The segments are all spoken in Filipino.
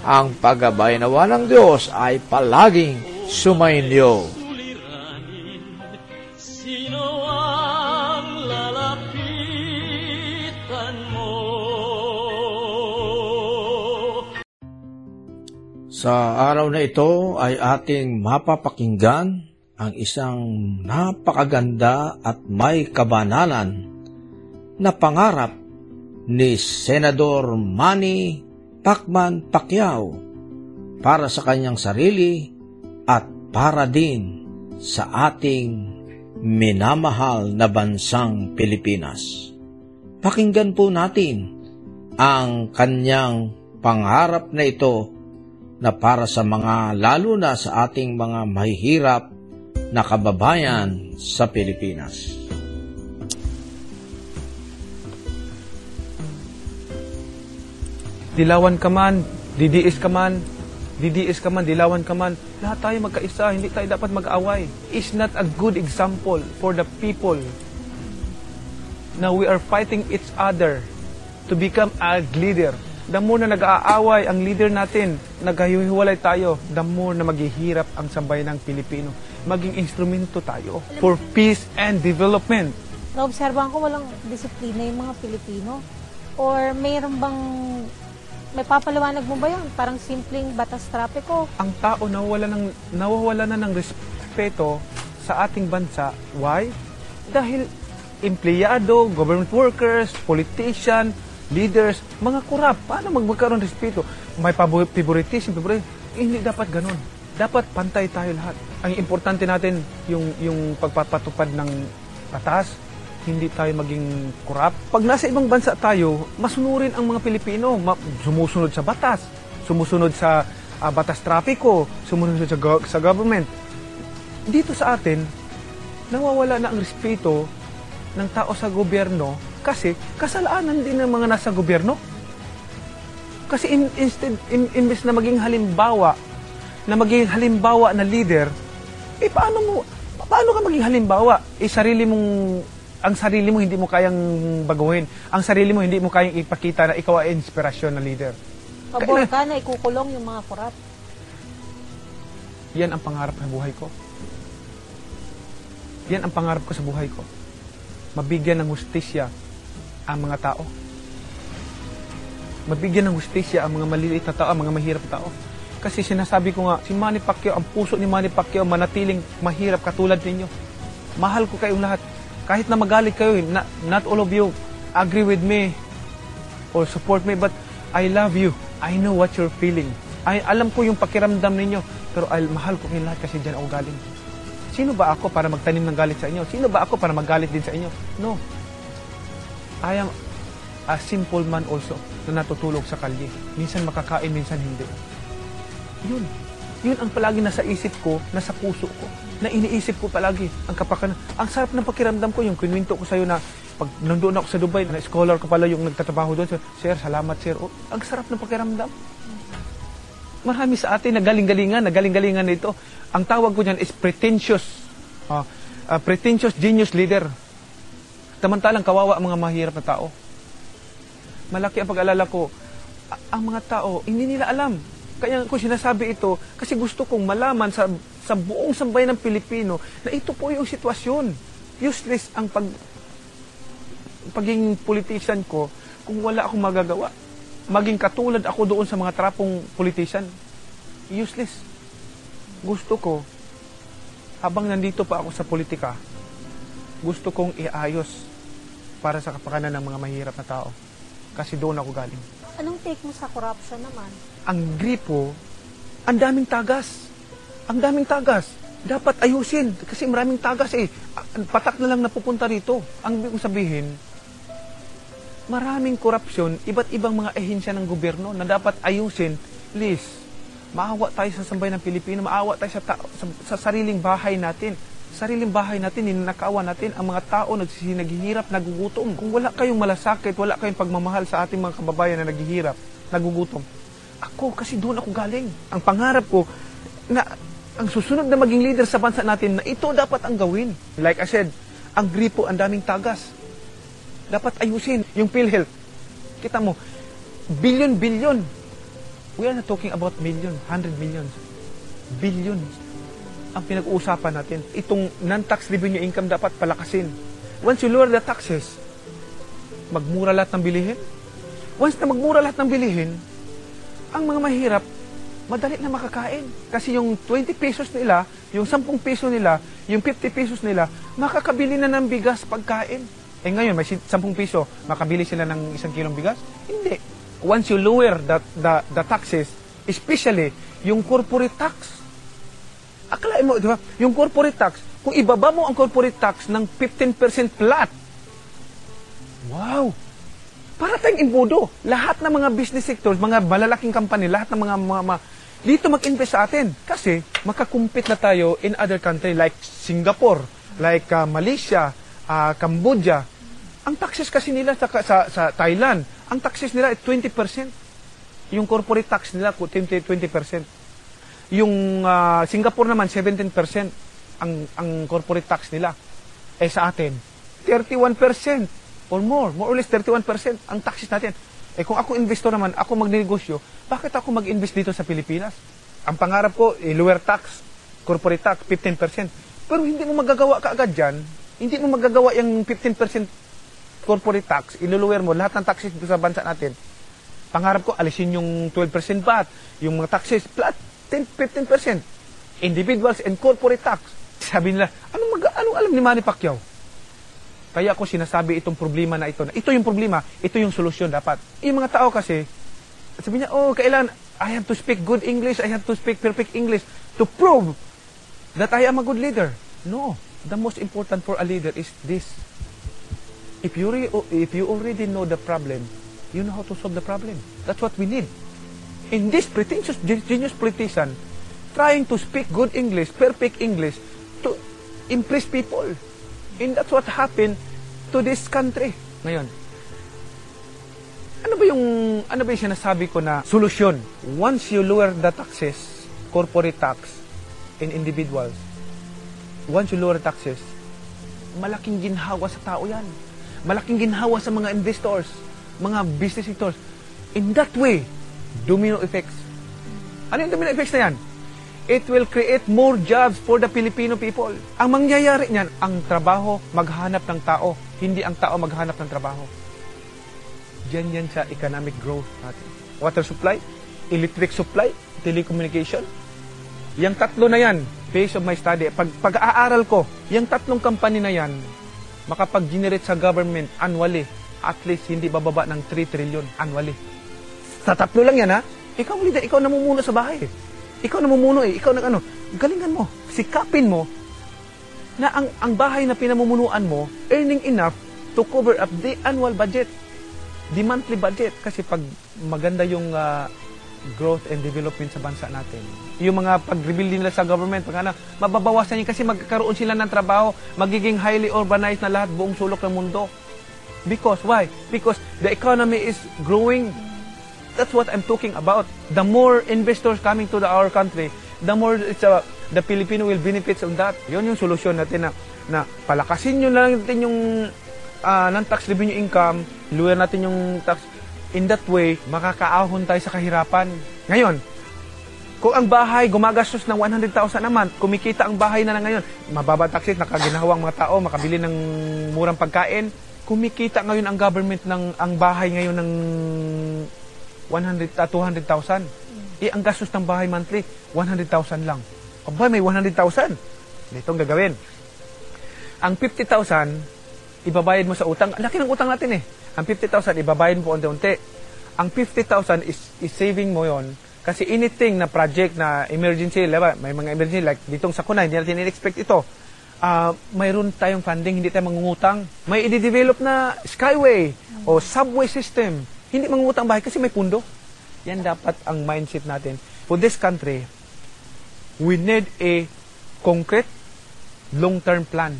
ang paggabay nawa ng Diyos ay palaging sumainyo. Sa araw na ito ay ating mapapakinggan ang isang napakaganda at may kabanalan na pangarap ni Senador Manny Pacman Pacquiao para sa kanyang sarili at para din sa ating minamahal na bansang Pilipinas. Pakinggan po natin ang kanyang pangarap na ito na para sa mga lalo na sa ating mga mahihirap na kababayan sa Pilipinas. Dilawan ka man, DDS ka man, DDS ka man, dilawan ka man, lahat tayo magkaisa, hindi tayo dapat mag-away. Is not a good example for the people. Now we are fighting each other to become a leader. The more na nag-aaway ang leader natin, naghihiwalay tayo, the more na maghihirap ang sambayan ng Pilipino. Maging instrumento tayo for peace and development. naobserbahan ko walang disiplina yung mga Pilipino? Or mayroon bang, may papaliwanag mo ba yun? Parang simpleng batas trapiko. ang tao nawawala ng nawawala na ng respeto sa ating bansa. Why? Dahil empleyado, government workers, politician, leaders, mga kurap. Paano mag magkaroon respeto? May favoritism, favoritism. Hindi dapat ganun. Dapat pantay tayo lahat. Ang importante natin yung yung pagpapatupad ng batas, hindi tayo maging kurap. Pag nasa ibang bansa tayo, masunurin ang mga Pilipino. Ma- sumusunod sa batas, sumusunod sa ah, batas trapiko, sumusunod sa, go- sa government. Dito sa atin, nawawala na ang respeto ng tao sa gobyerno kasi kasalanan din ng mga nasa gobyerno. Kasi in, instead, in, imbes na maging halimbawa, na maging halimbawa na leader, eh paano mo, paano ka maging halimbawa? Eh sarili mong, ang sarili mo hindi mo kayang baguhin. Ang sarili mo hindi mo kayang ipakita na ikaw ay inspirasyon na leader. Pabor ka na ikukulong yung mga kurap. Yan ang pangarap ng buhay ko. Yan ang pangarap ko sa buhay ko. Mabigyan ng hustisya ang mga tao. Mabigyan ng hustisya ang mga maliliit na tao, ang mga mahirap na tao. Kasi sinasabi ko nga, si Manny Pacquiao, ang puso ni Manny Pacquiao manatiling mahirap katulad ninyo. Mahal ko kayong lahat. Kahit na magalit kayo, not, not all of you agree with me or support me, but I love you. I know what you're feeling. Ay, alam ko yung pakiramdam ninyo, pero ay, mahal ko kayong lahat kasi dyan ako galing. Sino ba ako para magtanim ng galit sa inyo? Sino ba ako para magalit din sa inyo? No. I am a simple man also na natutulog sa kalye. Minsan makakain, minsan hindi. Yun. Yun ang palagi nasa isip ko, nasa puso ko, na iniisip ko palagi. Ang kapakanan. Ang sarap ng pakiramdam ko, yung kinwento ko sa'yo na pag nandoon ako sa Dubai, na scholar ko pala yung nagtatrabaho doon. Sir, salamat sir. Oh, ang sarap ng pakiramdam. Marami sa atin na galing-galingan, na galing-galingan nito. Ang tawag ko niyan is pretentious. ah, ah, pretentious genius leader. Samantalang kawawa ang mga mahirap na tao. Malaki ang pag-alala ko. ang mga tao, hindi nila alam. Kaya ko sinasabi ito kasi gusto kong malaman sa, sa buong sambayan ng Pilipino na ito po yung sitwasyon. Useless ang pag, pagiging politician ko kung wala akong magagawa. Maging katulad ako doon sa mga trapong politician. Useless. Gusto ko, habang nandito pa ako sa politika, gusto kong iayos para sa kapakanan ng mga mahirap na tao. Kasi doon ako galing. Anong take mo sa corruption naman? Ang gripo, ang daming tagas. Ang daming tagas. Dapat ayusin kasi maraming tagas eh. Patak na lang napupunta rito. Ang ibig kong sabihin, maraming korupsyon, iba't ibang mga ehensya ng gobyerno na dapat ayusin. Please, maawa tayo sa sambayan ng Pilipino, maawa tayo sa, ta- sa, sa sariling bahay natin. Sariling bahay natin, ninakawa natin ang mga tao nagsisi- naghihirap, nagugutom. Kung wala kayong malasakit, wala kayong pagmamahal sa ating mga kababayan na naghihirap, nagugutom. Ako, kasi doon ako galing. Ang pangarap ko, na ang susunod na maging leader sa bansa natin, na ito dapat ang gawin. Like I said, ang gripo, ang daming tagas. Dapat ayusin yung PhilHealth. Kita mo, billion-billion. We are not talking about million, hundred millions. Billions ang pinag-uusapan natin. Itong non-tax revenue income dapat palakasin. Once you lower the taxes, magmura lahat ng bilihin. Once na magmura lahat ng bilihin, ang mga mahirap, madali na makakain. Kasi yung 20 pesos nila, yung 10 peso nila, yung 50 pesos nila, makakabili na ng bigas pagkain. Eh ngayon, may 10 piso, makabili sila ng isang kilong bigas? Hindi. Once you lower the, the, the taxes, especially yung corporate tax, akalain mo, di ba, yung corporate tax, kung ibaba mo ang corporate tax ng 15% flat, wow! Para tayong imbudo. Lahat ng mga business sectors, mga malalaking company, lahat ng mga, mga, mga dito mag-invest sa atin. Kasi makakumpit na tayo in other country like Singapore, like uh, Malaysia, uh, Cambodia. Ang taxes kasi nila sa, sa, sa Thailand, ang taxes nila ay 20%. Yung corporate tax nila, 20%. 20%. Yung uh, Singapore naman, 17% ang, ang corporate tax nila. Eh sa atin, 31% or more, more or less 31% ang taxes natin. Eh kung ako investor naman, ako magnegosyo, bakit ako mag-invest dito sa Pilipinas? Ang pangarap ko, eh, lower tax, corporate tax, 15%. Pero hindi mo magagawa kaagad dyan, hindi mo magagawa yung 15% corporate tax, iluluwer mo lahat ng taxes dito sa bansa natin. Pangarap ko, alisin yung 12% VAT, yung mga taxes, flat, 10, 15%. Individuals and corporate tax. Sabi nila, anong, mag, anong alam ni Manny Pacquiao? Kaya ako sinasabi itong problema na ito. Na ito yung problema, ito yung solusyon dapat. Yung mga tao kasi, sabi niya, oh, kailan, I have to speak good English, I have to speak perfect English to prove that I am a good leader. No. The most important for a leader is this. If you, if you already know the problem, you know how to solve the problem. That's what we need. In this pretentious, genius politician, trying to speak good English, perfect English, to impress people. And that's what happened to this country. Ngayon, ano ba yung ano ba yung sinasabi ko na solusyon? Once you lower the taxes, corporate tax in individuals, once you lower taxes, malaking ginhawa sa tao yan. Malaking ginhawa sa mga investors, mga business sectors. In that way, domino effects. Ano yung domino effects na yan? It will create more jobs for the Filipino people. Ang mangyayari niyan, ang trabaho maghanap ng tao, hindi ang tao maghanap ng trabaho. Diyan yan sa economic growth natin. Water supply, electric supply, telecommunication. Yung tatlo na yan, based of my study, pag, pag-aaral ko, yung tatlong company na yan, makapag-generate sa government annually, at least hindi bababa ng 3 trillion annually. Sa tatlo lang yan ha, ikaw leader, ikaw namumuno sa bahay. Ikaw namumuno eh, ikaw nag ano, galingan mo, sikapin mo na ang, ang bahay na pinamumunuan mo, earning enough to cover up the annual budget, the monthly budget. Kasi pag maganda yung ah, growth and development sa bansa natin, yung mga pag-rebuild nila sa government, pag ano, mababawasan yun kasi magkakaroon sila ng trabaho, magiging highly urbanized na lahat buong sulok ng mundo. Because, why? Because the economy is growing that's what I'm talking about. The more investors coming to the, our country, the more it's a, the Filipino will benefit on that. Yun yung solusyon natin na, na palakasin nyo lang natin yung ah, ng tax revenue income, luwer natin yung tax. In that way, makakaahon tayo sa kahirapan. Ngayon, kung ang bahay gumagastos ng 100,000 a month, kumikita ang bahay na, na ngayon, mababa taxes, nakaginahawang mga tao, makabili ng murang pagkain, kumikita ngayon ang government ng ang bahay ngayon ng 100 ah, 200,000. Eh ang gastos ng bahay monthly 100,000 lang. Aba, may 100,000. Ito ang gagawin. Ang 50,000 ibabayad mo sa utang. Ang laki ng utang natin eh. Ang 50,000 ibabayad mo unti-unti. Ang 50,000 is, is saving mo yon kasi anything na project na emergency, diba? may mga emergency like ditong sa kunay, hindi natin in-expect ito. Ah, mayroon tayong funding, hindi tayo mangungutang. May i-develop na skyway o subway system. Hindi mangungutang bahay kasi may pundo. Yan dapat ang mindset natin. For this country, we need a concrete long-term plan.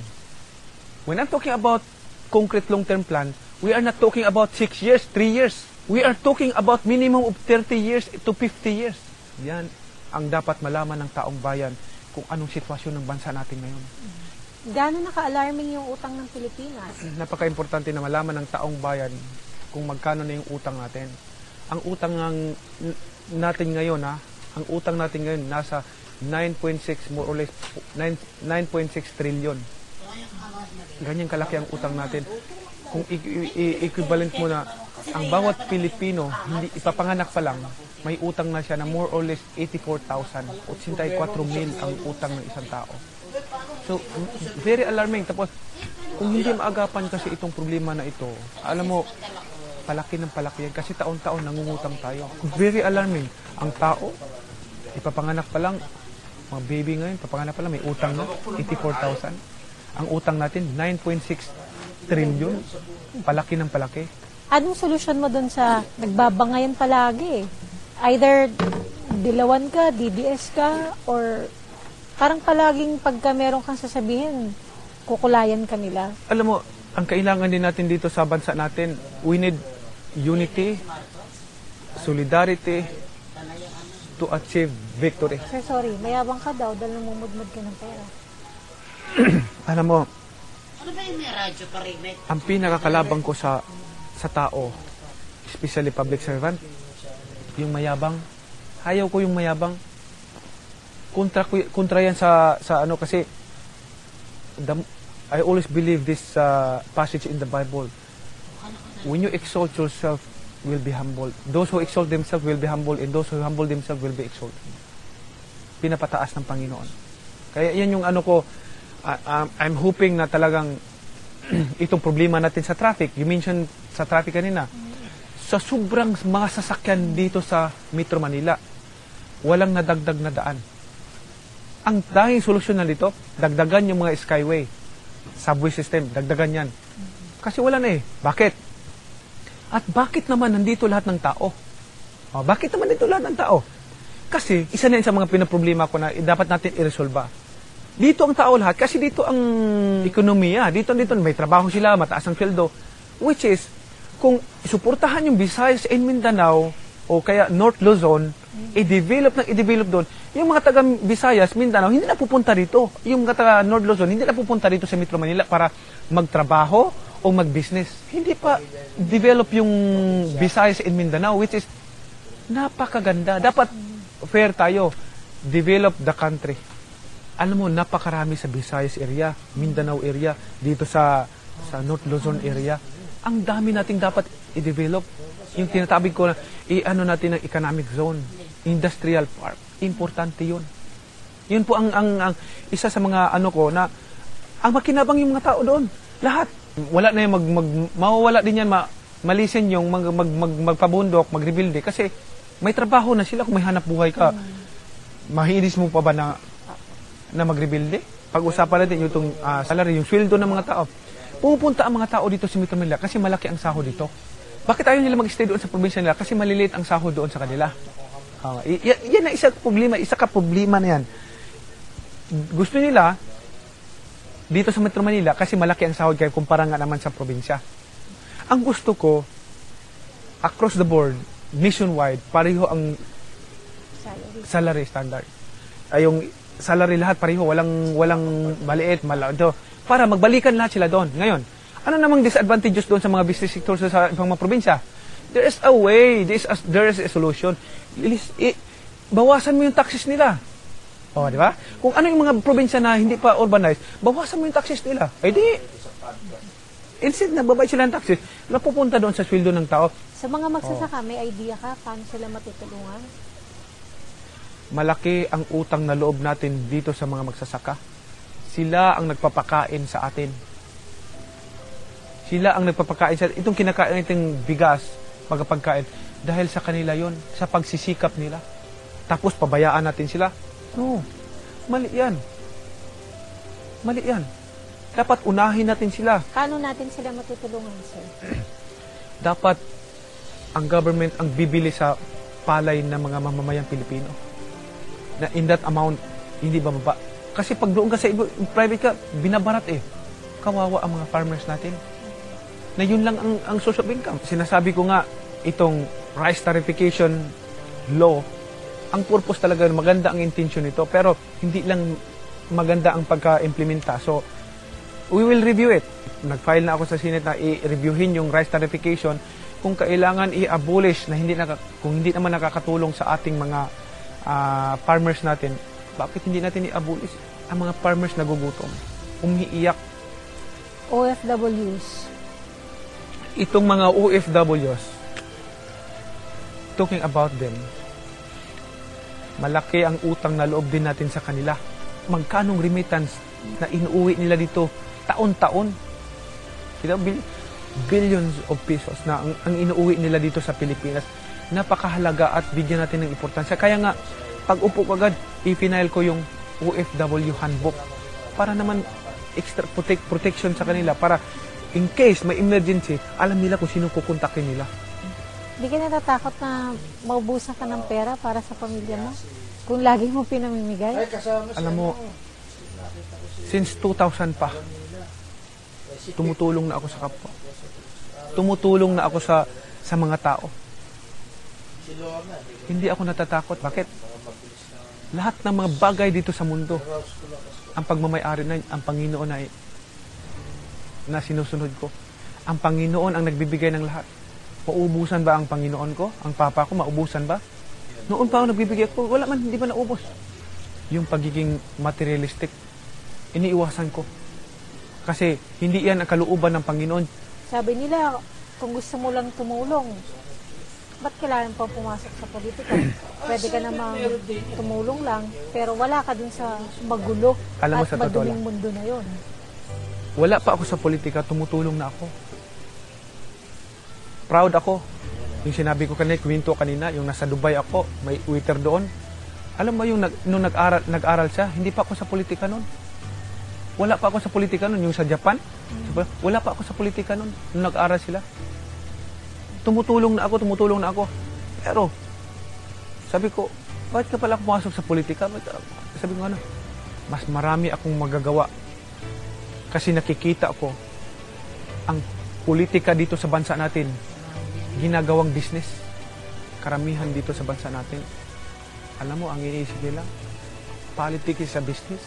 When I'm talking about concrete long-term plan, we are not talking about 6 years, 3 years. We are talking about minimum of 30 years to 50 years. Yan ang dapat malaman ng taong bayan kung anong sitwasyon ng bansa natin ngayon. Gano'n naka-alarming yung utang ng Pilipinas? Napaka-importante na malaman ng taong bayan kung magkano na yung utang natin. Ang utang ng, natin ngayon, ha, ang utang natin ngayon nasa 9.6 more or less 9 9.6 trillion. Ganyan kalaki ang utang natin. Kung equivalent mo na ang bawat Pilipino, hindi ipapanganak pa lang, may utang na siya na more or less 84,000. 84 mil ang utang ng isang tao. So, very alarming. Tapos, kung hindi maagapan kasi itong problema na ito, alam mo, palaki ng palaki yan kasi taon-taon nangungutang tayo. Very alarming. Ang tao, ipapanganak pa lang, mga baby ngayon, papanganak pa lang, may utang na, 84,000. Ang utang natin, 9.6 trillion. Palaki ng palaki. Anong solusyon mo dun sa nagbabangayan palagi? Either dilawan ka, DDS ka, or parang palaging pagka meron kang sasabihin, kukulayan ka nila. Alam mo, ang kailangan din natin dito sa bansa natin, we need unity, solidarity, to achieve victory. Sir, sorry, mayabang ka daw dahil namumudmud ka ng pera. Alam mo, Ano ba yung may radyo pa rin? Ang pinakakalabang ko sa sa tao, especially public servant, yung mayabang. Ayaw ko yung mayabang. Kontra, ko- kontra yan sa, sa ano kasi, the, I always believe this uh, passage in the Bible. When you exalt yourself, will be humbled. Those who exalt themselves will be humbled, and those who humble themselves will be exalted. Pinapataas ng Panginoon. Kaya yan yung ano ko, uh, um, I'm hoping na talagang itong problema natin sa traffic. You mentioned sa traffic kanina. Sa sobrang mga sasakyan dito sa Metro Manila, walang nadagdag na daan. Ang dahing solusyon na dito, dagdagan yung mga skyway, subway system, dagdagan yan. Kasi wala na eh. Bakit? At bakit naman nandito lahat ng tao? Oh, bakit naman dito lahat ng tao? Kasi isa na yun sa mga pinaproblema ko na dapat natin i-resolve. Dito ang tao lahat kasi dito ang ekonomiya. Dito dito may trabaho sila, mataas ang sweldo. Which is kung suportahan yung Visayas and Mindanao o kaya North Luzon, i-develop ng i-develop doon. Yung mga taga Visayas, Mindanao, hindi na pupunta dito. Yung mga taga North Luzon, hindi na pupunta dito sa Metro Manila para magtrabaho o mag-business. Hindi pa develop yung Visayas and Mindanao, which is napakaganda. Dapat fair tayo. Develop the country. Alam mo, napakarami sa Visayas area, Mindanao area, dito sa sa North Luzon area. Ang dami nating dapat i-develop. Yung tinatabig ko na, i-ano natin ng economic zone, industrial park. Importante yun. Yun po ang, ang, ang isa sa mga ano ko na ang makinabang yung mga tao doon. Lahat. Wala na yung mag, mag, mawawala din yan, ma, malisin yung mag, mag, mag, magpabundok, mag-rebuild eh. Kasi may trabaho na sila kung may hanap buhay ka. Mahinis mo pa ba na, na mag-rebuild eh? pag-usapan natin yung itong ah, salary, yung sweldo ng mga tao. Pupunta ang mga tao dito sa Metro Manila kasi malaki ang sahod dito. Bakit ayaw nila mag-stay doon sa probinsya nila? Kasi maliliit ang sahod doon sa kanila. Ah, y- y- yan ang isa problema, isa ka problema na yan. Gusto nila dito sa Metro Manila kasi malaki ang sahod kaya kumpara nga naman sa probinsya. Ang gusto ko, across the board, nationwide, pareho ang Salary. salary standard. Ay yung salary lahat pareho, walang walang maliit, malado. Para magbalikan lahat sila doon. Ngayon, ano namang disadvantages doon sa mga business sectors sa ibang mga probinsya? There is a way, there is a, there is a solution. Ilis, i, bawasan mo yung taxes nila. O, di ba? Kung ano yung mga probinsya na hindi pa urbanized, bawasan mo yung taxes nila. Ay di, instead na babay sila ng taxes, napupunta doon sa sweldo ng tao. Sa mga magsasaka, may idea ka paano sila matutulungan? malaki ang utang na loob natin dito sa mga magsasaka. Sila ang nagpapakain sa atin. Sila ang nagpapakain sa itong kinakain nating bigas, pagkapagkain, dahil sa kanila yon sa pagsisikap nila. Tapos pabayaan natin sila. No, mali yan. Mali yan. Dapat unahin natin sila. Paano natin sila matutulungan, sir? Dapat ang government ang bibili sa palay ng mga mamamayang Pilipino. Na in that amount, hindi bababa. Kasi pag doon ka sa private ka, binabarat eh. Kawawa ang mga farmers natin. Na yun lang ang, ang source of income. Sinasabi ko nga, itong rice tarification law, ang purpose talaga, maganda ang intention nito, pero hindi lang maganda ang pagka-implementa. So, we will review it. Nag-file na ako sa Senate na i-reviewin yung rice tarification kung kailangan i-abolish na hindi naka, kung hindi naman nakakatulong sa ating mga ah, farmers natin, bakit hindi natin i-abolish ang mga farmers nagugutom? Umiiyak OFWs. itong mga OFWs, talking about them, malaki ang utang na loob din natin sa kanila. Magkanong remittance na inuuwi nila dito taon-taon? Kita, bil- billions of pesos na ang, ang inuuwi nila dito sa Pilipinas. Napakahalaga at bigyan natin ng importansya. Kaya nga, pag upo ko agad, ipinail ko yung OFW handbook para naman extra protect, protection sa kanila para in case may emergency, alam nila kung sino kukontakin nila. Hindi ka natatakot na maubusan ka ng pera para sa pamilya mo? Kung lagi mo pinamimigay? Alam mo, since 2000 pa, tumutulong na ako sa kapwa. Tumutulong na ako sa sa mga tao. Hindi ako natatakot. Bakit? Lahat ng mga bagay dito sa mundo, ang pagmamayari na ang Panginoon ay na sinusunod ko. Ang Panginoon ang nagbibigay ng lahat. Mauubusan ba ang Panginoon ko? Ang Papa ko, maubusan ba? Noon pa ako nagbibigay ako, wala man, hindi ba naubos? Yung pagiging materialistic, iniiwasan ko. Kasi hindi yan ang kalooban ng Panginoon. Sabi nila, kung gusto mo lang tumulong, ba't kailangan pa pumasok sa politika? Pwede ka namang tumulong lang, pero wala ka dun sa magulo Alam mo, at sa maduming mundo na yon. Wala pa ako sa politika, tumutulong na ako. Proud ako. Yung sinabi ko kanina, kwento kanina, yung nasa Dubai ako, may waiter doon. Alam mo yung nag, nung nag-aral, nag-aral siya, hindi pa ako sa politika noon. Wala pa ako sa politika noon, yung sa Japan. Wala pa ako sa politika noon, nung nag-aral sila. Tumutulong na ako, tumutulong na ako. Pero, sabi ko, bakit ka pala pumasok sa politika? Sabi ko ano, mas marami akong magagawa kasi nakikita ko ang politika dito sa bansa natin ginagawang business. Karamihan dito sa bansa natin. Alam mo, ang iniisip nila, politics is a business.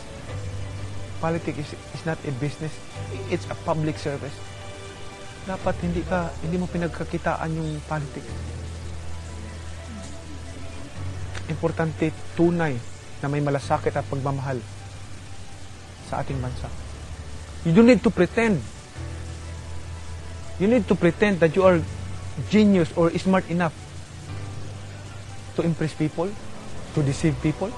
Politics is, is not a business. It's a public service. Dapat hindi ka, hindi mo pinagkakitaan yung politics. Importante tunay na may malasakit at pagmamahal sa ating bansa. You don't need to pretend. You need to pretend that you are genius or smart enough to impress people, to deceive people.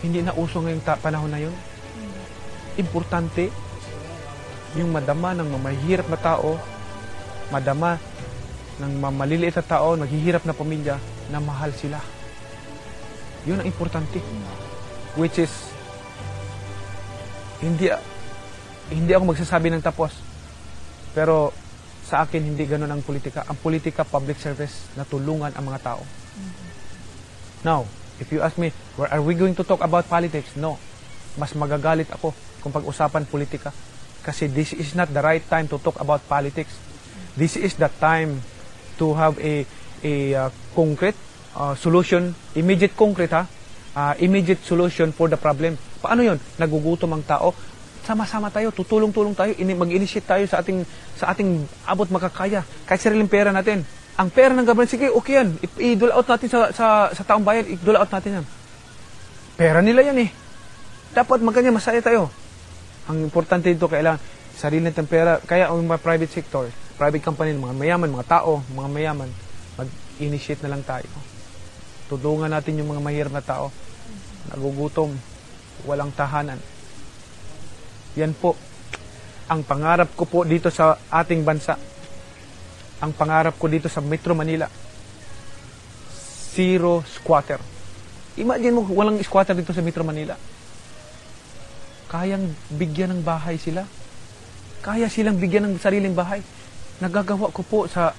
Hindi na uso ngayong panahon na yun. Importante yung madama ng mamahirap na tao, madama ng ma- maliliit na tao, naghihirap na pamilya, na mahal sila. Yun ang importante. Which is, hindi hindi ako magsasabi ng tapos. Pero sa akin hindi ganoon ang politika. Ang politika public service na tulungan ang mga tao. Now, if you ask me, where are we going to talk about politics? No. Mas magagalit ako kung pag-usapan politika. Kasi this is not the right time to talk about politics. This is the time to have a a uh, concrete uh, solution, immediate concrete ha, uh, immediate solution for the problem. Paano 'yon? Nagugutom ang tao. Sama-sama tayo, tutulong-tulong tayo, ini mag-initiate tayo sa ating sa ating abot makakaya. Kahit sariling pera natin. Ang pera ng government, sige, okay yan. I-dole out natin sa, sa, sa taong bayan, i-dole out natin yan. Pera nila yan eh. Dapat magkanya masaya tayo. Ang importante dito, kailangan sarili natin pera. Kaya ang mga private sector, private company, mga mayaman, mga tao, mga mayaman, mag-initiate na lang tayo. Tulungan natin yung mga mahirap na tao. Nagugutom, walang tahanan. Yan po ang pangarap ko po dito sa ating bansa. Ang pangarap ko dito sa Metro Manila. Zero squatter. Imagine mo, walang squatter dito sa Metro Manila. Kayang bigyan ng bahay sila. Kaya silang bigyan ng sariling bahay. Nagagawa ko po sa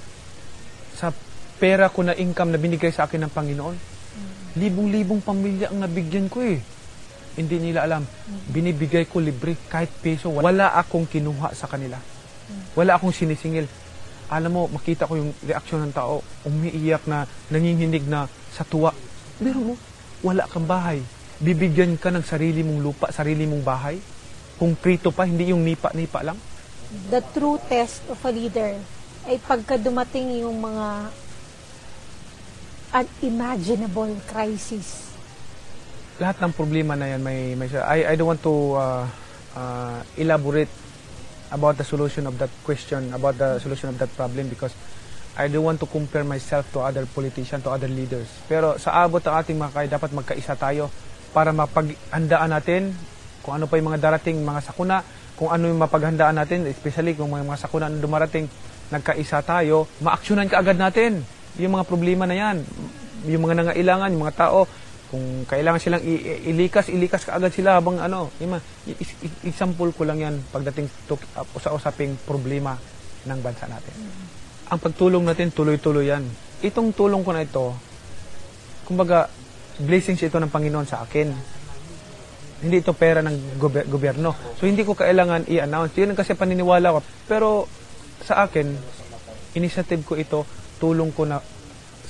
sa pera ko na income na binigay sa akin ng Panginoon. Libong-libong pamilya ang nabigyan ko eh. Hindi nila alam. Binibigay ko libre, kahit peso. Wala akong kinuha sa kanila. Wala akong sinisingil. Alam mo, makita ko yung reaksyon ng tao. Umiiyak na, nanginginig na sa tuwa. Pero mo, wala kang bahay. Bibigyan ka ng sarili mong lupa, sarili mong bahay. Kung pa, hindi yung nipa-nipa lang. The true test of a leader ay pagka dumating yung mga unimaginable crisis. Lahat ng problema na yan may may I I don't want to uh, uh, elaborate about the solution of that question about the solution of that problem because I don't want to compare myself to other politicians to other leaders. Pero sa abot ng ating mga kaya dapat magkaisa tayo para mapaghandaan natin kung ano pa yung mga darating mga sakuna kung ano yung mapaghandaan natin especially kung may mga sakuna na dumarating nagkaisa tayo maaksyonan ka agad natin yung mga problema na yan yung mga nangailangan yung mga tao kung kailangan silang ilikas, ilikas ka agad sila habang ano, ima, example ko lang yan pagdating to, uh, sa usaping problema ng bansa natin. Ang pagtulong natin, tuloy-tuloy yan. Itong tulong ko na ito, kumbaga, blessings ito ng Panginoon sa akin. Hindi ito pera ng gober- gobyerno. So, hindi ko kailangan i-announce. Yun kasi paniniwala ko. Pero, sa akin, initiative ko ito, tulong ko na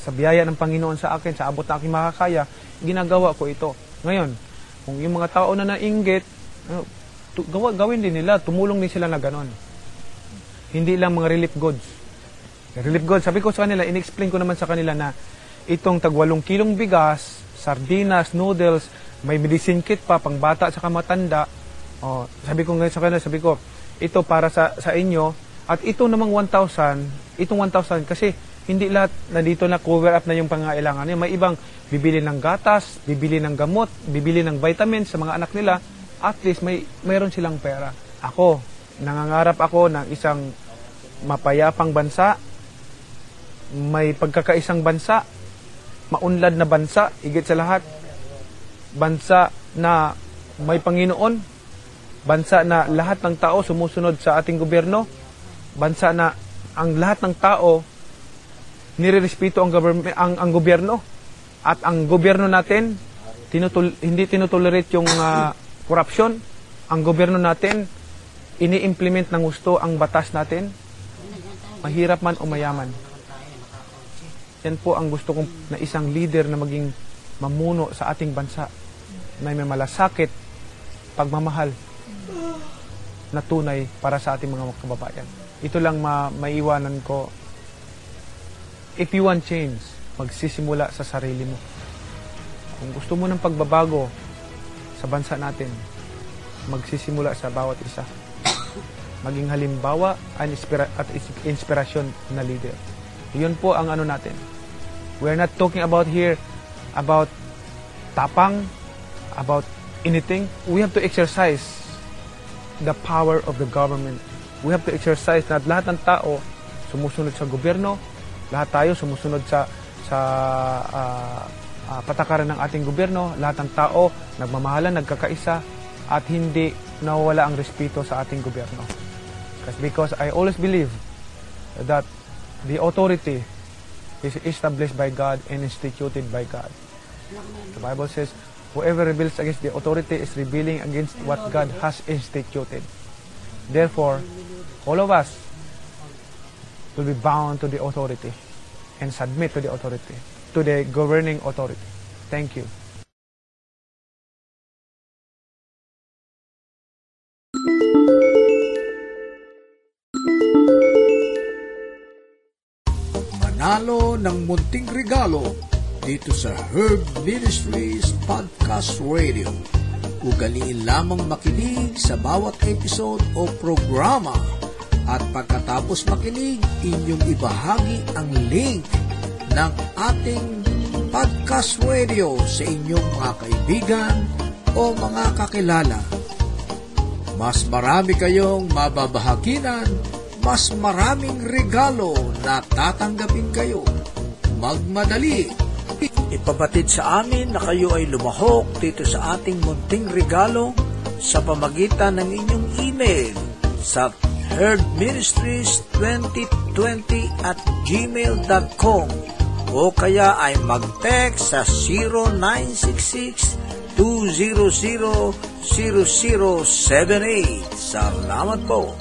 sa biyaya ng Panginoon sa akin, sa abot ng aking makakaya, ginagawa ko ito. Ngayon, kung yung mga tao na nainggit, ano, gawa, gawin din nila, tumulong din sila na ganon. Hindi lang mga relief goods. Relief goods, sabi ko sa kanila, in-explain ko naman sa kanila na itong tagwalong kilong bigas, sardinas, noodles, may medicine kit pa, pang bata sa matanda. Oh, sabi ko ngayon sa kanila, sabi ko, ito para sa, sa inyo, at ito namang 1,000, itong 1,000 kasi hindi lahat na dito na cover up na yung pangailangan niya. May ibang bibili ng gatas, bibili ng gamot, bibili ng vitamins sa mga anak nila. At least may mayroon silang pera. Ako, nangangarap ako ng isang mapayapang bansa, may pagkakaisang bansa, maunlad na bansa, higit sa lahat, bansa na may Panginoon, bansa na lahat ng tao sumusunod sa ating gobyerno, bansa na ang lahat ng tao nirerespeto ang government ang, ang gobyerno. At ang gobyerno natin tinutul, hindi tinutolerate yung uh, corruption. Ang gobyerno natin ini-implement ng gusto ang batas natin. Mahirap man o mayaman. Yan po ang gusto kong na isang leader na maging mamuno sa ating bansa. Na may malasakit pagmamahal na tunay para sa ating mga kababayan. Ito lang ma maiwanan ko if you want change, magsisimula sa sarili mo. Kung gusto mo ng pagbabago sa bansa natin, magsisimula sa bawat isa. Maging halimbawa inspira- at inspirasyon na leader. Yun po ang ano natin. We're not talking about here about tapang, about anything. We have to exercise the power of the government. We have to exercise na lahat ng tao sumusunod sa gobyerno, lahat tayo sumusunod sa sa ah, ah, patakaran ng ating gobyerno, lahat ng tao nagmamahalan, nagkakaisa at hindi nawawala ang respeto sa ating gobyerno. Because I always believe that the authority is established by God and instituted by God. The Bible says, whoever rebels against the authority is rebelling against what God has instituted. Therefore, all of us will be bound to the authority and submit to the authority, to the governing authority. Thank you. Manalo ng munting regalo dito sa Herb Ministries Podcast Radio. Ugaliin lamang makinig sa bawat episode o programa at pagkatapos makinig, inyong ibahagi ang link ng ating podcast radio sa inyong mga kaibigan o mga kakilala. Mas marami kayong mababahaginan, mas maraming regalo na tatanggapin kayo. Magmadali! Ipabatid sa amin na kayo ay lumahok dito sa ating munting regalo sa pamagitan ng inyong email sa herdministries2020 at gmail.com o kaya ay mag-text sa 0966-200-0078. Salamat po!